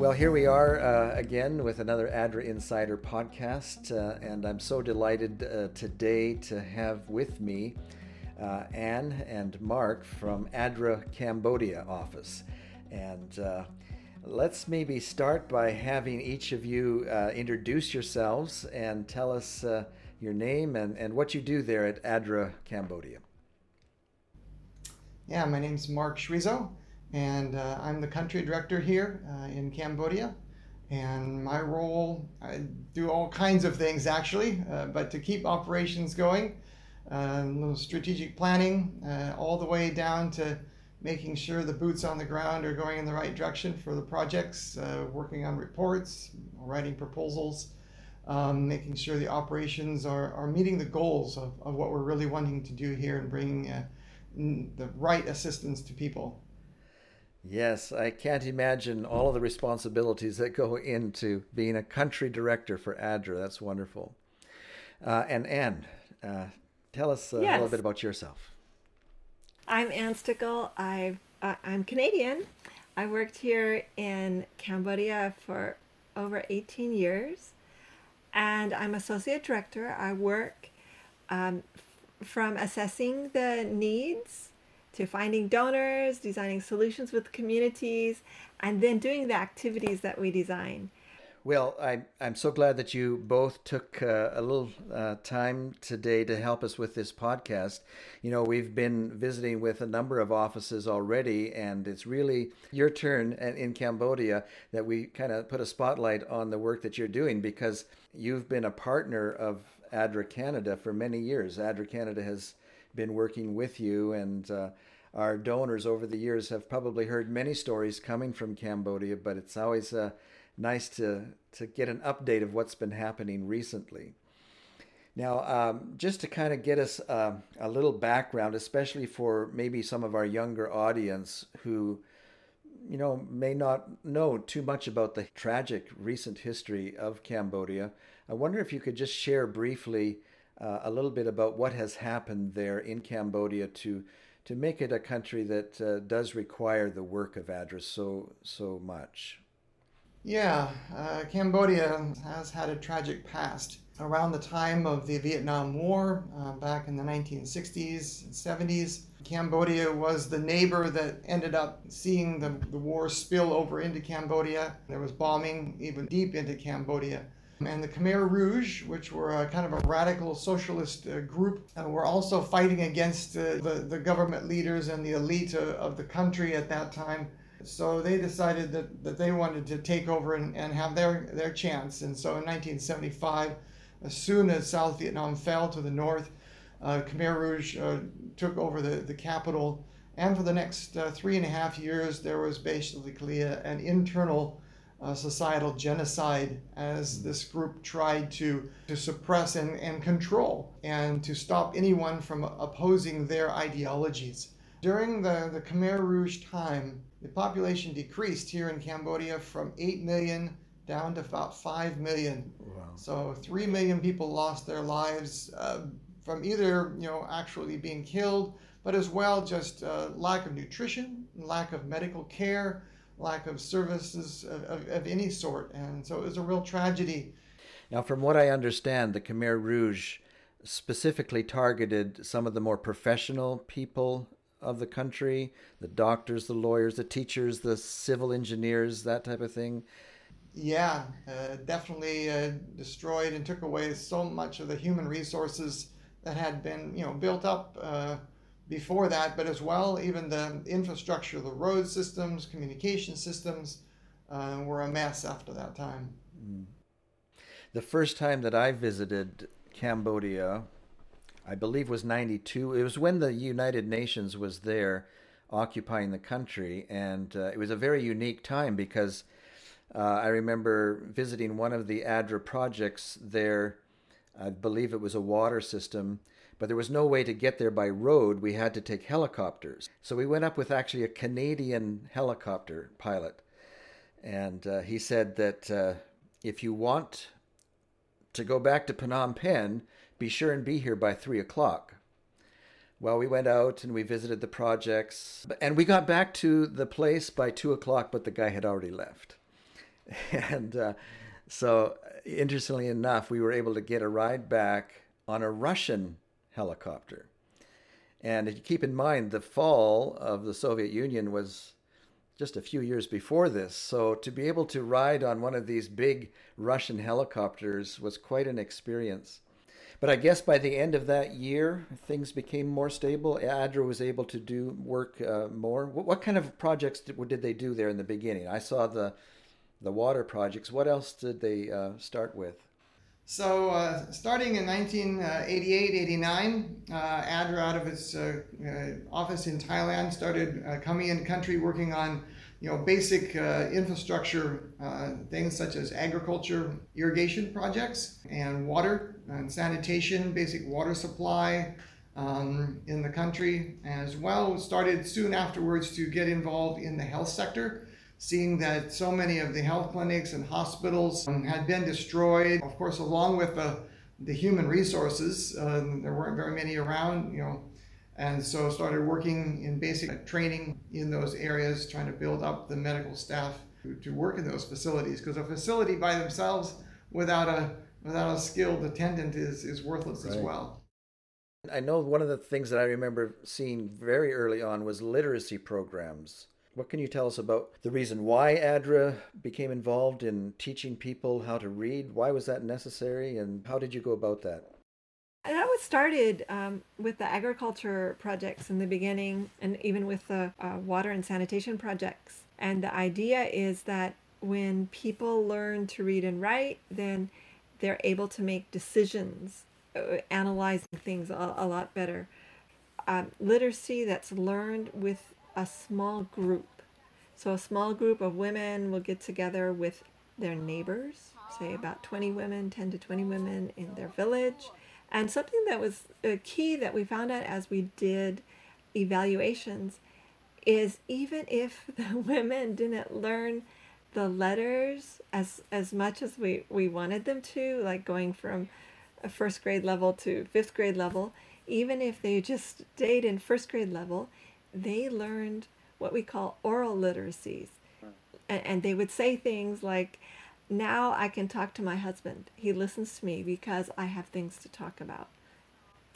Well, here we are uh, again with another ADRA Insider podcast, uh, and I'm so delighted uh, today to have with me uh, Anne and Mark from ADRA Cambodia office. And uh, let's maybe start by having each of you uh, introduce yourselves and tell us your name and, and what you do there at ADRA Cambodia. Yeah, my name is Mark Shrizo and uh, I'm the country director here uh, in Cambodia. And my role, I do all kinds of things actually, uh, but to keep operations going, uh, little strategic planning, uh, all the way down to making sure the boots on the ground are going in the right direction for the projects, uh, working on reports, writing proposals, um, making sure the operations are, are meeting the goals of, of what we're really wanting to do here and bringing the right assistance to people. Yes, I can't imagine all of the responsibilities that go into being a country director for ADRA. That's wonderful. Uh, and Anne, uh, tell us uh, yes. a little bit about yourself. I'm Anne Stickle. i am Canadian. I worked here in Cambodia for over 18 years, and I'm associate director. I work um, from assessing the needs to finding donors, designing solutions with communities, and then doing the activities that we design. Well, I, I'm so glad that you both took uh, a little uh, time today to help us with this podcast. You know, we've been visiting with a number of offices already, and it's really your turn in Cambodia that we kind of put a spotlight on the work that you're doing because you've been a partner of ADRA Canada for many years. ADRA Canada has been working with you, and uh, our donors over the years have probably heard many stories coming from Cambodia, but it's always uh, nice to, to get an update of what's been happening recently. Now, um, just to kind of get us uh, a little background, especially for maybe some of our younger audience who, you know, may not know too much about the tragic recent history of Cambodia, I wonder if you could just share briefly uh, a little bit about what has happened there in Cambodia to to make it a country that uh, does require the work of ADRA so so much. Yeah, uh, Cambodia has had a tragic past. Around the time of the Vietnam War, uh, back in the 1960s and 70s, Cambodia was the neighbor that ended up seeing the, the war spill over into Cambodia. There was bombing even deep into Cambodia. And the Khmer Rouge, which were a kind of a radical socialist uh, group, uh, were also fighting against uh, the, the government leaders and the elite of, the country at that time. So they decided that, that they wanted to take over and, and have their, their chance. And so in 1975, as soon as South Vietnam fell to the north, uh, Khmer Rouge uh, took over the, the capital. And for the next uh, three and a half years, there was basically an internal uh, societal genocide as this group tried to, to suppress and, and control and to stop anyone from opposing their ideologies. During the, the Khmer Rouge time, the population decreased here in Cambodia from 8 million down to about 5 million. Wow. So 3 million people lost their lives uh, from either, you know, actually being killed, but as well just uh, lack of nutrition, lack of medical care, lack of services of, of, of, any sort. And so it was a real tragedy. Now, from what I understand, the Khmer Rouge specifically targeted some of the more professional people of the country the doctors, the lawyers, the teachers, the civil engineers, that type of thing. Yeah, uh, definitely uh, destroyed and took away so much of the human resources that had been, you know, built up uh, before that, but as well, even the infrastructure, the road systems, communication systems uh, were a mess after that time. Mm. The first time that I visited Cambodia, I believe was 92. It was when the United Nations was there occupying the country, and uh, it was a very unique time because uh, I remember visiting one of the ADRA projects there. I believe it was a water system but there was no way to get there by road. We had to take helicopters. So we went up with actually a Canadian helicopter pilot. And uh, he said that uh, if you want to go back to Phnom Penh, be sure and be here by three o'clock. Well, we went out and we visited the projects, and we got back to the place by two o'clock, but the guy had already left. And uh, so, interestingly enough, we were able to get a ride back on a Russian helicopter. And you keep in mind, the fall of the Soviet Union was just a few years before this. So to be able to ride on one of these big Russian helicopters was quite an experience. But I guess by the end of that year, things became more stable. ADRA was able to do work uh, more. What, what, kind of projects did, did, they do there in the beginning? I saw the the water projects. What else did they uh, start with? So, uh, starting in 1988 89, uh, ADRA, out of its uh, uh, office in Thailand, started uh, coming in country working on you know, basic infrastructure things such as agriculture, irrigation projects, and water and sanitation, basic water supply um, in the country, as well. Started soon afterwards to get involved in the health sector seeing that so many of the health clinics and hospitals um, had been destroyed. Of course, along with the, the human resources, uh, there weren't very many around, you know, and so started working in basic training in those areas, trying to build up the medical staff to, to work in those facilities. Because a facility by themselves without a without a skilled attendant is, is worthless right. as well. I know one of the things that I remember seeing very early on was literacy programs what can you tell us about the reason why ADRA became involved in teaching people how to read? Why was that necessary, and how did you go about that? That was started um, with the agriculture projects in the beginning, and even with the uh, water and sanitation projects. And the idea is that when people learn to read and write, then they're able to make decisions, uh, analyzing things a, a lot better. Um, literacy that's learned with a small group. So a small group of women will get together with their neighbors, say about 20 women, 10 to 20 women in their village. And something that was a key that we found out as we did evaluations is even if the women didn't learn the letters as as much as we, we wanted them to, like going from a first grade level to fifth grade level, even if they just stayed in first grade level, they learned what we call oral literacies. And, and they would say things like, now I can talk to my husband. He listens to me because I have things to talk about.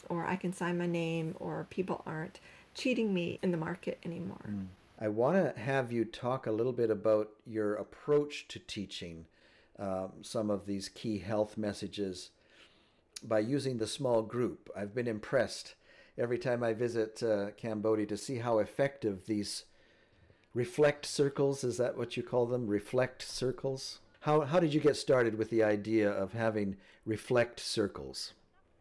Or I can sign my name, or people aren't cheating me in the market anymore. Mm. I want to have you talk a little bit about your approach to teaching um, some of these key health messages by using the small group. I've been impressed every time I visit uh, Cambodia to see how effective these reflect circles is that what you call them? Reflect circles? How, how did you get started with the idea of having reflect circles?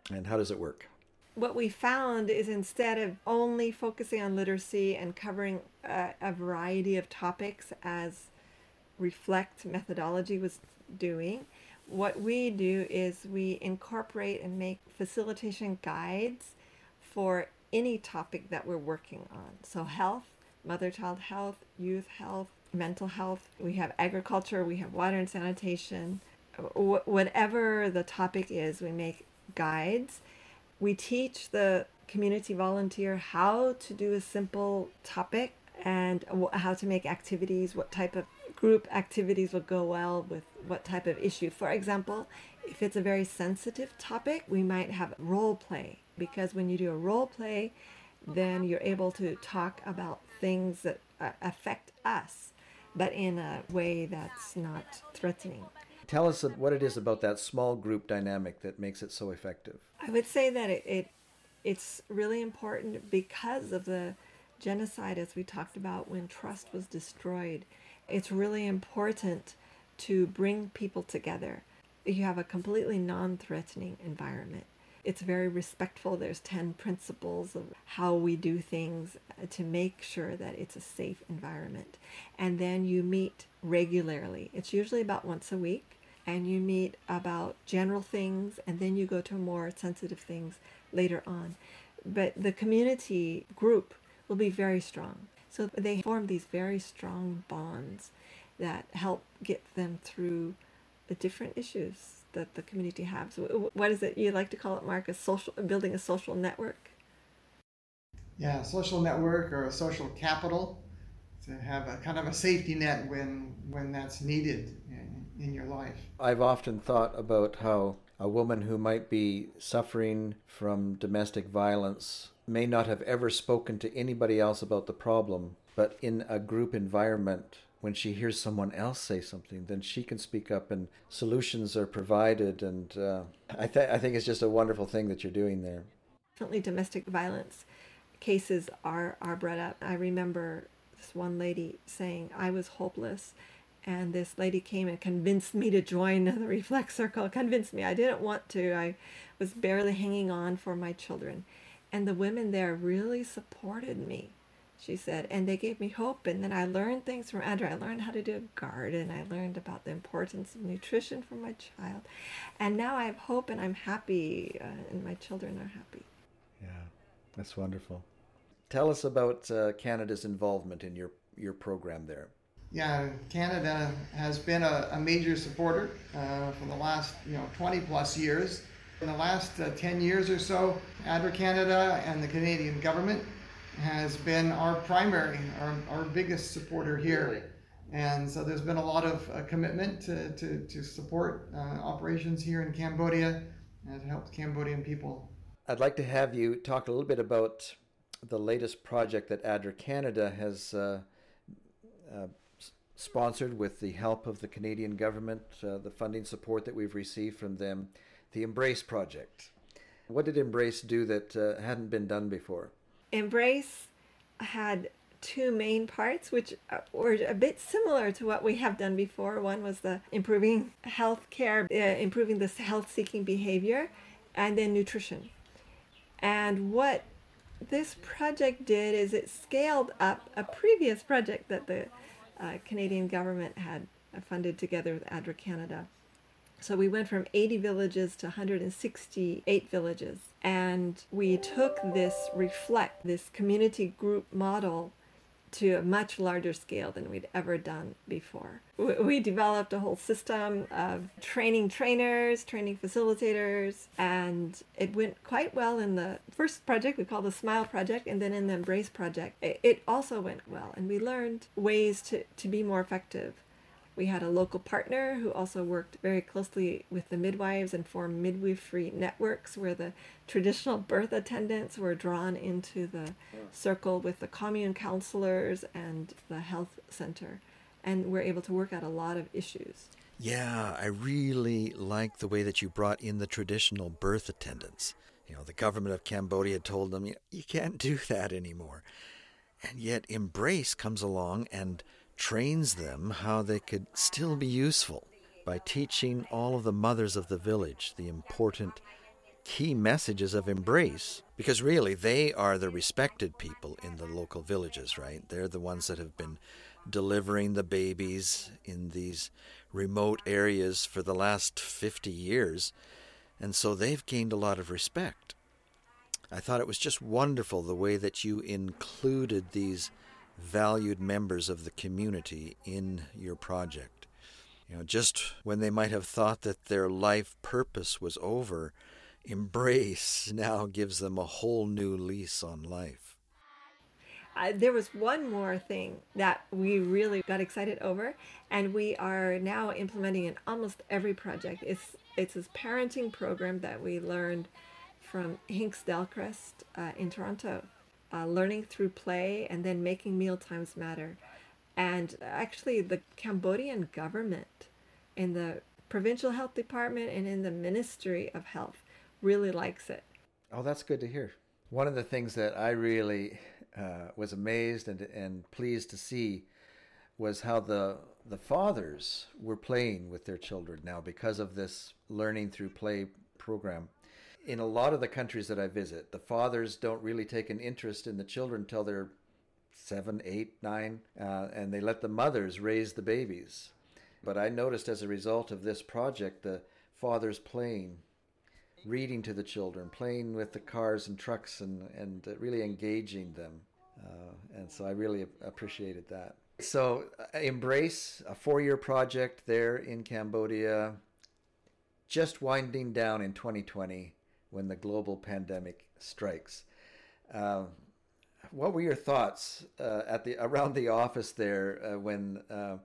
And how does it work? What we found is instead of only focusing on literacy and covering a, a variety of topics as reflect methodology was doing, what we do is we incorporate and make facilitation guides for any topic that we're working on. So, health, mother child health, youth health, mental health. We have agriculture, we have water and sanitation. Wh- whatever the topic is, we make guides. We teach the community volunteer how to do a simple topic and how to make activities, what type of group activities would go well with what type of issue. For example, if it's a very sensitive topic, we might have role play because when you do a role play, then you're able to talk about things that uh, affect us, but in a way that's not threatening. Tell us what it is about that small group dynamic that makes it so effective. I would say that it, it it's really important because of the genocide, as we talked about, when trust was destroyed. It's really important to bring people together. You have a completely non threatening environment it's very respectful. There's 10 principles of how we do things uh, to make sure that it's a safe environment. And then you meet regularly. It's usually about once a week. And you meet about general things, and then you go to more sensitive things later on. But the community group will be very strong. So they form these very strong bonds that help get them through the different issues that the community has. What is it you like to call it, Mark? A social building a social network. Yeah, social network or a social capital to have a kind of a safety net when when that's needed in, in your life. I've often thought about how a woman who might be suffering from domestic violence may not have ever spoken to anybody else about the problem, but in a group environment, when she hears someone else say something, then she can speak up and solutions are provided. And uh, I, th- I think it's just a wonderful thing that you're doing there. Definitely domestic violence cases are, are brought up. I remember this one lady saying, I was hopeless. And this lady came and convinced me to join the reflect Circle, convinced me. I didn't want to. I was barely hanging on for my children. And the women there really supported me, she said. And they gave me hope. And then I learned things from ADRA. I learned how to do a garden. I learned about the importance of nutrition for my child. And now I have hope and I'm happy, uh, and my children are happy. Yeah, that's wonderful. Tell us about uh, Canada's involvement in your, your program there. Yeah, Canada has been a, a major supporter uh, for the last you know 20 plus years. In the last uh, 10 years or so, ADRA Canada and the Canadian government has been our primary, our, our biggest supporter here. Really? And so there's been a lot of uh, commitment to, to, to support uh, operations here in Cambodia and to help Cambodian people. I'd like to have you talk a little bit about the latest project that ADRA Canada has uh, uh, sponsored with the help of the Canadian government, uh, the funding support that we've received from them, the Embrace project. What did Embrace do that uh, hadn't been done before? Embrace had two main parts, which uh, were a bit similar to what we have done before. One was the improving health care, uh, improving the health seeking behavior, and then nutrition. And what this project did is it scaled up a previous project that the uh, Canadian government had funded together with ADRA Canada. So we went from 80 villages to 168 villages. And we took this reflect, this community group model to a much larger scale than we'd ever done before. We developed a whole system of training trainers, training facilitators, and it went quite well in the first project we called the Smile Project, and then in the Embrace Project. It also went well, and we learned ways to, to be more effective we had a local partner who also worked very closely with the midwives and formed midwifery networks where the traditional birth attendants were drawn into the circle with the commune councilors and the health center. And we're able to work out a lot of issues. Yeah, I really like the way that you brought in the traditional birth attendants. You know, the government of Cambodia told them, "You you can't do that anymore. And yet Embrace comes along and trains them how they could still be useful by teaching all of the mothers of the village the important key messages of embrace. Because really they are the respected people in the local villages right? They're the ones that have been delivering the babies in these remote areas for the last 50 years. And so they've gained a lot of respect. I thought it was just wonderful the way that you included these valued members of the community in your project. You know, just when they might have thought that their life purpose was over, Embrace now gives them a whole new lease on life. Uh, there was one more thing that we really got excited over, and we are now implementing in almost every project. It's it's this parenting program that we learned from Hincks Dellcrest uh, in Toronto uh, learning through play, and then making meal times matter. And actually, the Cambodian government in the provincial health department and in the Ministry of Health really likes it. Oh, that's good to hear. One of the things that I really uh, was amazed and, and pleased to see was how the the fathers were playing with their children now because of this learning through play program in a lot of the countries that I visit, the fathers don't really take an interest in the children until they're seven, eight, nine, uh, and they let the mothers raise the babies. But I noticed as a result of this project, the fathers playing, reading to the children, playing with the cars and trucks, and, and really engaging them. Uh, and so I really appreciated that. So, uh, Embrace, a four year project there in Cambodia, just winding down in 2020 when the global pandemic strikes. Uh, what were your thoughts uh, at the around the office there uh, when uh,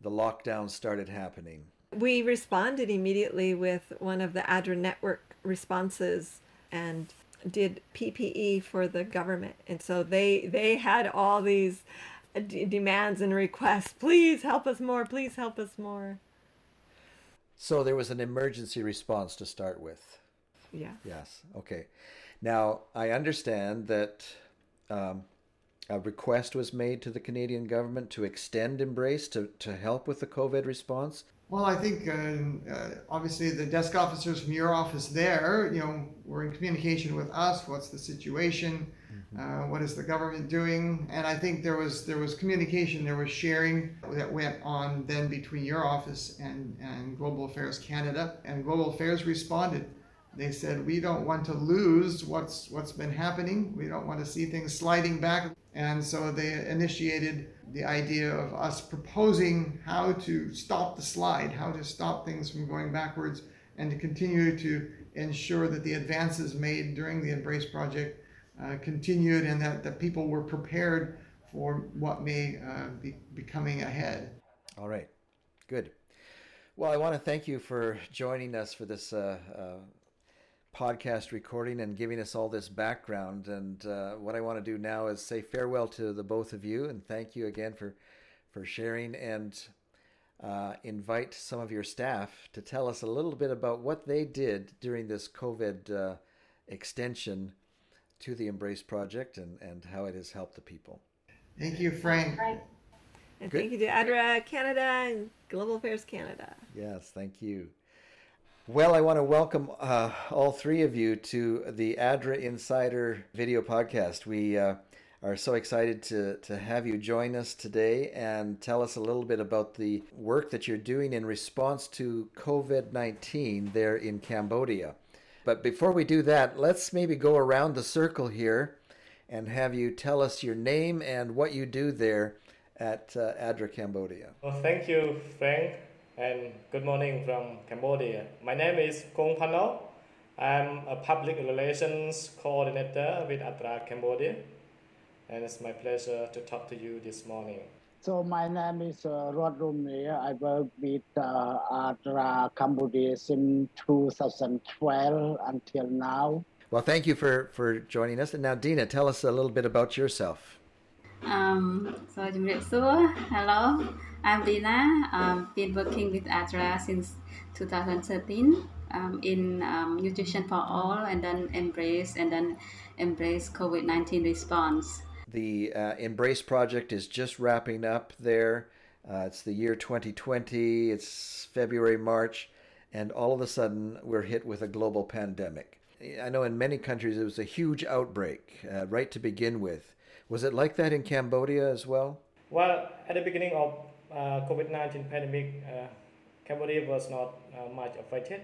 the lockdown started happening? We responded immediately with one of the ADRA network responses and did PPE for the government, and so they they had all these d- demands and requests. Please help us more. Please help us more. So there was an emergency response to start with. Yeah. Yes. Okay. Now I understand that um, a request was made to the Canadian government to extend Embrace to, to help with the COVID response. Well, I think uh, uh, obviously the desk officers from your office there, you know, were in communication with us. What's the situation? Uh, what is the government doing? And I think there was there was communication, there was sharing that went on then between your office and, and Global Affairs Canada. And Global Affairs responded. They said we don't want to lose what's what's been happening. We don't want to see things sliding back. And so they initiated the idea of us proposing how to stop the slide, how to stop things from going backwards, and to continue to ensure that the advances made during the Embrace project uh, continued and that, the people were prepared for what may uh, be, be coming ahead. All right, good. Well, I want to thank you for joining us for this uh, uh podcast recording and giving us all this background. And uh, what I want to do now is say farewell to the both of you and thank you again for for sharing and uh, invite some of your staff to tell us a little bit about what they did during this COVID extension to the Embrace Project and, and how it has helped the people. Thank you, Frank. And Good. thank you to ADRA Canada and Global Affairs Canada. Yes, thank you. Well, I want to welcome uh, all three of you to the ADRA Insider video podcast. We uh, are so excited to, to have you join us today and tell us a little bit about the work that you're doing in response to COVID 19 there in Cambodia. But before we do that, let's maybe go around the circle here and have you tell us your name and what you do there at uh, ADRA Cambodia. Well, thank you, Frank, and good morning from Cambodia. My name is Kong Pano. I'm a public relations coordinator with ADRA Cambodia, and it's my pleasure to talk to you this morning. So my name is uh, Rod Rumney. I work with uh, ADRA Cambodia since 2012 until now. Well, thank you for, for joining us. And now, Dina, tell us a little bit about yourself. Um, so, hello, I'm Dina. I've um, been working with ADRA since 2013 um, in um, Nutrition for All and then Embrace and then Embrace COVID 19 response. The uh, Embrace project is just wrapping up there. Uh, it's the year 2020, it's February, March, and all of a sudden we're hit with a global pandemic. I know in many countries it was a huge outbreak uh, right to begin with. Was it like that in Cambodia as well? Well, at the beginning of uh, COVID 19 pandemic, uh, Cambodia was not uh, much affected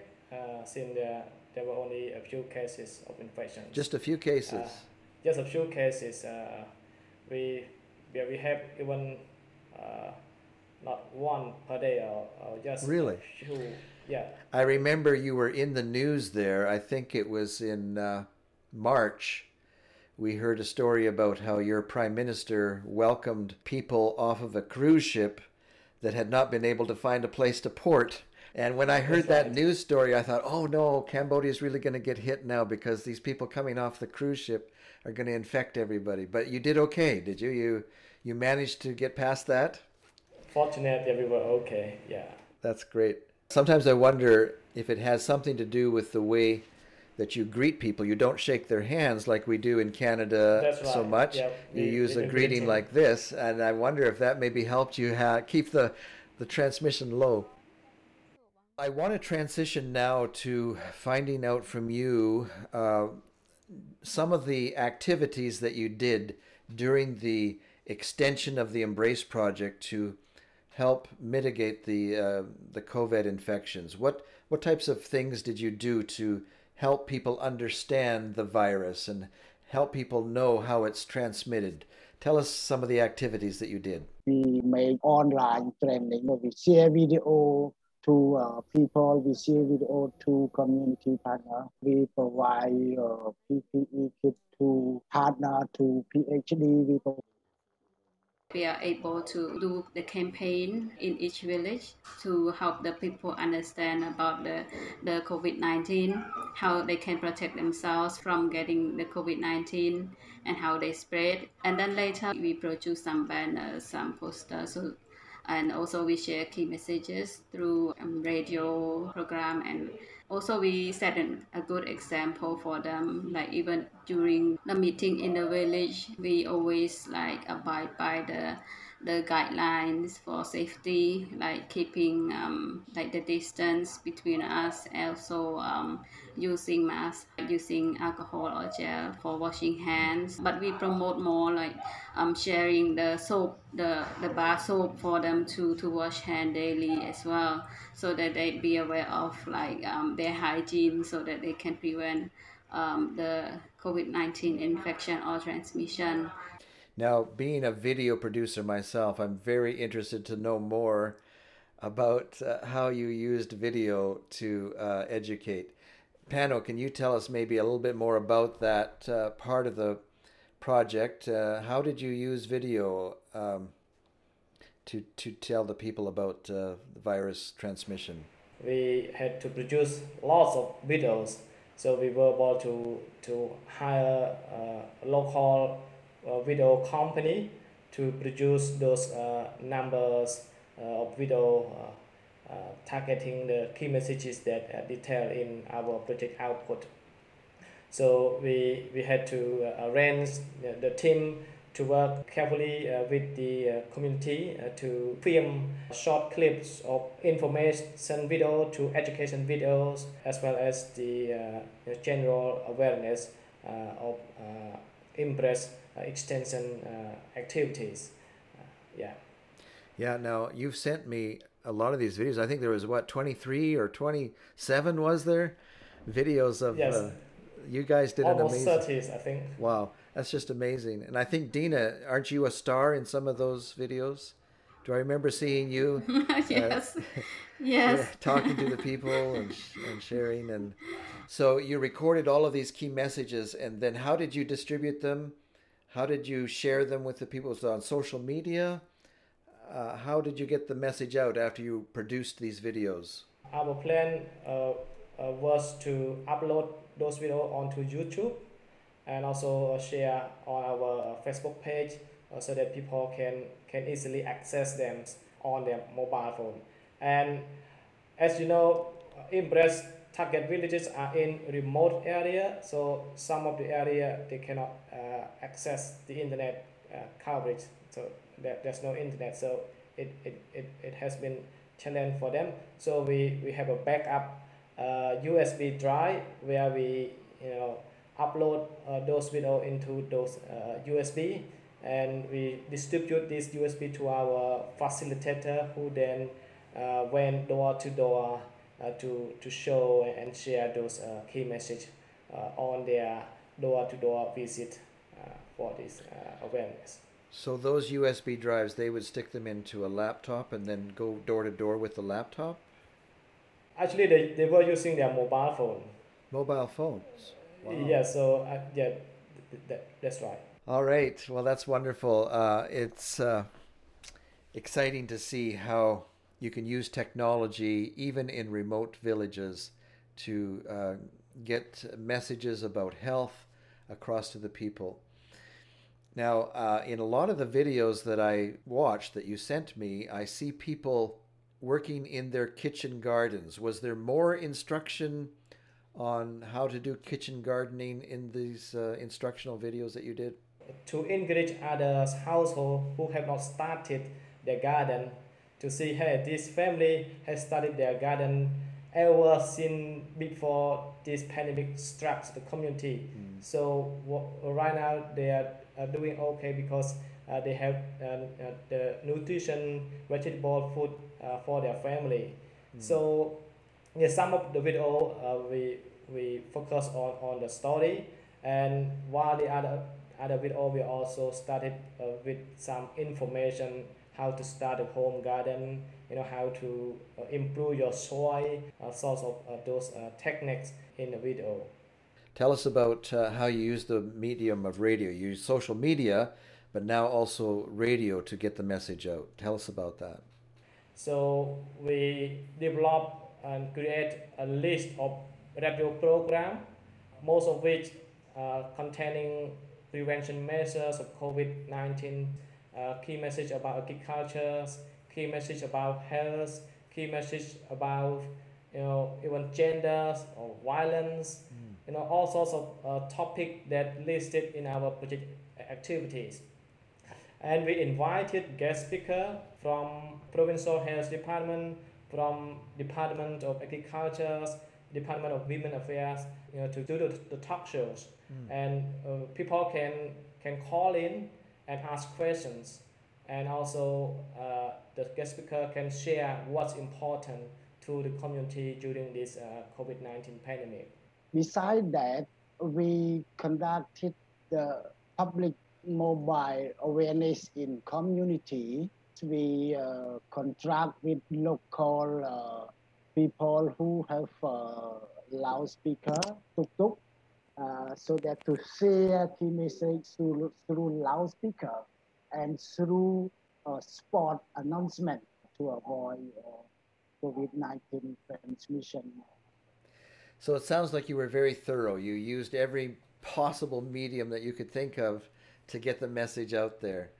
since there, there were only a few cases of infection. Just a few cases? just a few cases we where we have even uh, not one per day or, or just really few, yeah i remember you were in the news there i think it was in uh, march we heard a story about how your prime minister welcomed people off of a cruise ship that had not been able to find a place to port and when I heard that news story, I thought, oh no, Cambodia is really going to get hit now because these people coming off the cruise ship are going to infect everybody. But you did okay, did you? You you managed to get past that. Fortunately, we were okay. Yeah. That's great. Sometimes I wonder if it has something to do with the way that you greet people. You don't shake their hands like we do in Canada right. so much. Yeah, you use a greeting like this, and I wonder if that maybe helped you ha- keep the the transmission low. I want to transition now to finding out from you uh, some of the activities that you did during the extension of the Embrace project to help mitigate the uh, the COVID infections. What what types of things did you do to help people understand the virus and help people know how it's transmitted? Tell us some of the activities that you did. We made online training. We share video to uh, people. We share video to community partner. We provide uh, PPE kit to partner to PhD. We we are able to do the campaign in each village to help the people understand about the, the COVID-19, how they can protect themselves from getting the COVID-19 and how they spread. And then later we produce some banners, some posters, so, and also we share key messages through um, radio program and also we set an, a good example for them like even during the meeting in the village we always like abide by the the guidelines for safety, like keeping um, like the distance between us, also um, using mask, using alcohol or gel for washing hands. But we promote more like um, sharing the soap, the, the bar soap for them to, to wash hand daily as well, so that they be aware of like um, their hygiene, so that they can prevent um, the COVID-19 infection or transmission. Now, being a video producer myself, I'm very interested to know more about uh, how you used video to uh, educate. Pano, can you tell us maybe a little bit more about that uh, part of the project? Uh, how did you use video um, to, to tell the people about uh, the virus transmission? We had to produce lots of videos, so we were able to, to hire uh, local video company to produce those uh, numbers uh, of video targeting the key messages that are detailed in our project output. So we, we had to arrange the, the team to work carefully uh, with the uh, community uh, to film short clips of information video to education videos as well as the general awareness of Embrace uh, extension uh, activities. Uh, yeah. Yeah. Now you've sent me a lot of these videos. I think there was what twenty three or twenty seven was there videos of. Yes. you guys did Almost an amazing. 30s, I think. Wow, that's just amazing. And I think Dina, aren't you a star in some of those videos? Do I remember seeing you? yes. Uh, yes. talking to the people and, and sharing. And so you recorded all of these key messages. And then how did you distribute them? How did you share them with the people? On social media? Uh, how did you get the message out after you produced these videos? Our plan uh, uh, was to upload those videos onto YouTube and also share on our Facebook page uh, so that people can, can easily access them on their mobile phone. And as you know, Embrace target villages are in remote area so some of the area they cannot uh, access the internet uh, coverage. So there, there's no internet so it, it, it, it has been challenge for them. So we, we have a backup uh, USB drive where we you know upload uh, those video into those uh, USB and we distribute this USB to our facilitator who then uh, went door to door to, to show and share those uh, key message uh, on their door-to-door visit for this awareness. So those USB drives, they would stick them into a laptop and then go door to door with the laptop? Actually, they, they were using their mobile phone. Mobile phones? Wow. Yeah, so uh, yeah, th- th- that's right. All right. Well, that's wonderful. Uh, it's uh, exciting to see how you can use technology even in remote villages to uh, get messages about health across to the people. Now, uh, in a lot of the videos that I watched that you sent me, I see people working in their kitchen gardens. Was there more instruction on how to do kitchen gardening in these uh, instructional videos that you did? To encourage others households who have not started their garden to see hey this family has started their garden ever since before this pandemic struck the community mm. so right now they are uh, doing okay because uh, they have uh, uh the nutrition vegetable food uh, for their family mm. so yeah some of the video uh, we we focus on on the story and while the other other video we also started with some information how to start a home garden you know how to uh, improve your soil, uh, sorts of uh, those uh, techniques in the video. Tell us about uh, how you use the medium of radio. You use social media, but now also radio to get the message out. Tell us about that. So we develop and create a list of radio program, most of which uh, containing prevention measures of COVID-19, uh, key message about agriculture, key message about health, key message about you know even genders or violence, mm. you know all sorts of uh, topic that listed in our project activities. And we invited guest speaker from provincial health department, from Department of Agriculture, Department of Women Affairs, you know, to do the, the talk shows, mm. and uh, people can can call in and ask questions, and also uh, the guest speaker can share what's important to the community during this uh, COVID nineteen pandemic. Besides that, we conducted the public mobile awareness in community we uh, contract with local uh, people who have uh, loudspeaker, tuk-tuk, uh, so that to share key message through, through loudspeaker and through uh, spot announcement to avoid uh, COVID-19 transmission. So it sounds like you were very thorough. You used every possible medium that you could think of to get the message out there.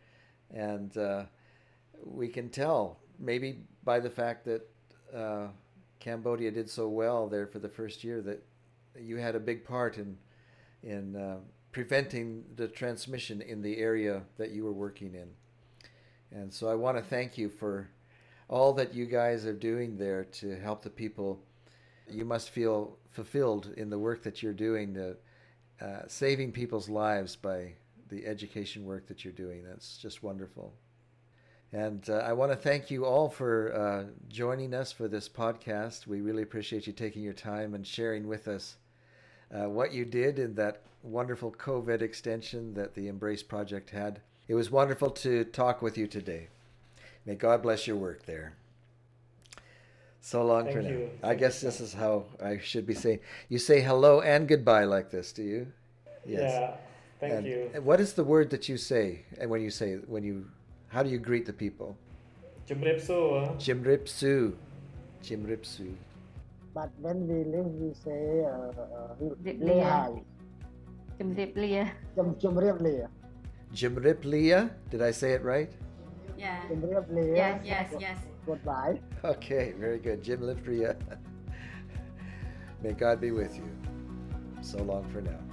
And uh, we can tell maybe by the fact that uh, Cambodia did so well there for the first year that you had a big part in in uh, preventing the transmission in the area that you were working in. And so I want to thank you for all that you guys are doing there to help the people. You must feel fulfilled in the work that you're doing, to, uh, saving people's lives by the education work that you're doing. That's just wonderful. And uh, I want to thank you all for uh, joining us for this podcast. We really appreciate you taking your time and sharing with us uh, what you did in that wonderful COVID extension that the Embrace Project had. It was wonderful to talk with you today. May God bless your work there. So long thank for you. now. Thank I guess this is how I should be saying. You say hello and goodbye like this, do you? Yes. Yeah. Thank and you. What is the word that you say and when you say when you how do you greet the people? Jimripsu. Jimripsu. Jimripsu. But when we leave, we say uh, uh, Lehai. Jimriplia. Jimriplia. Jimriplia. Did I say it right? Yeah. Jimriplia. Yes, yes, yes. Goodbye. Okay, very good. Jim Jimriplia. May God be with you. So long for now.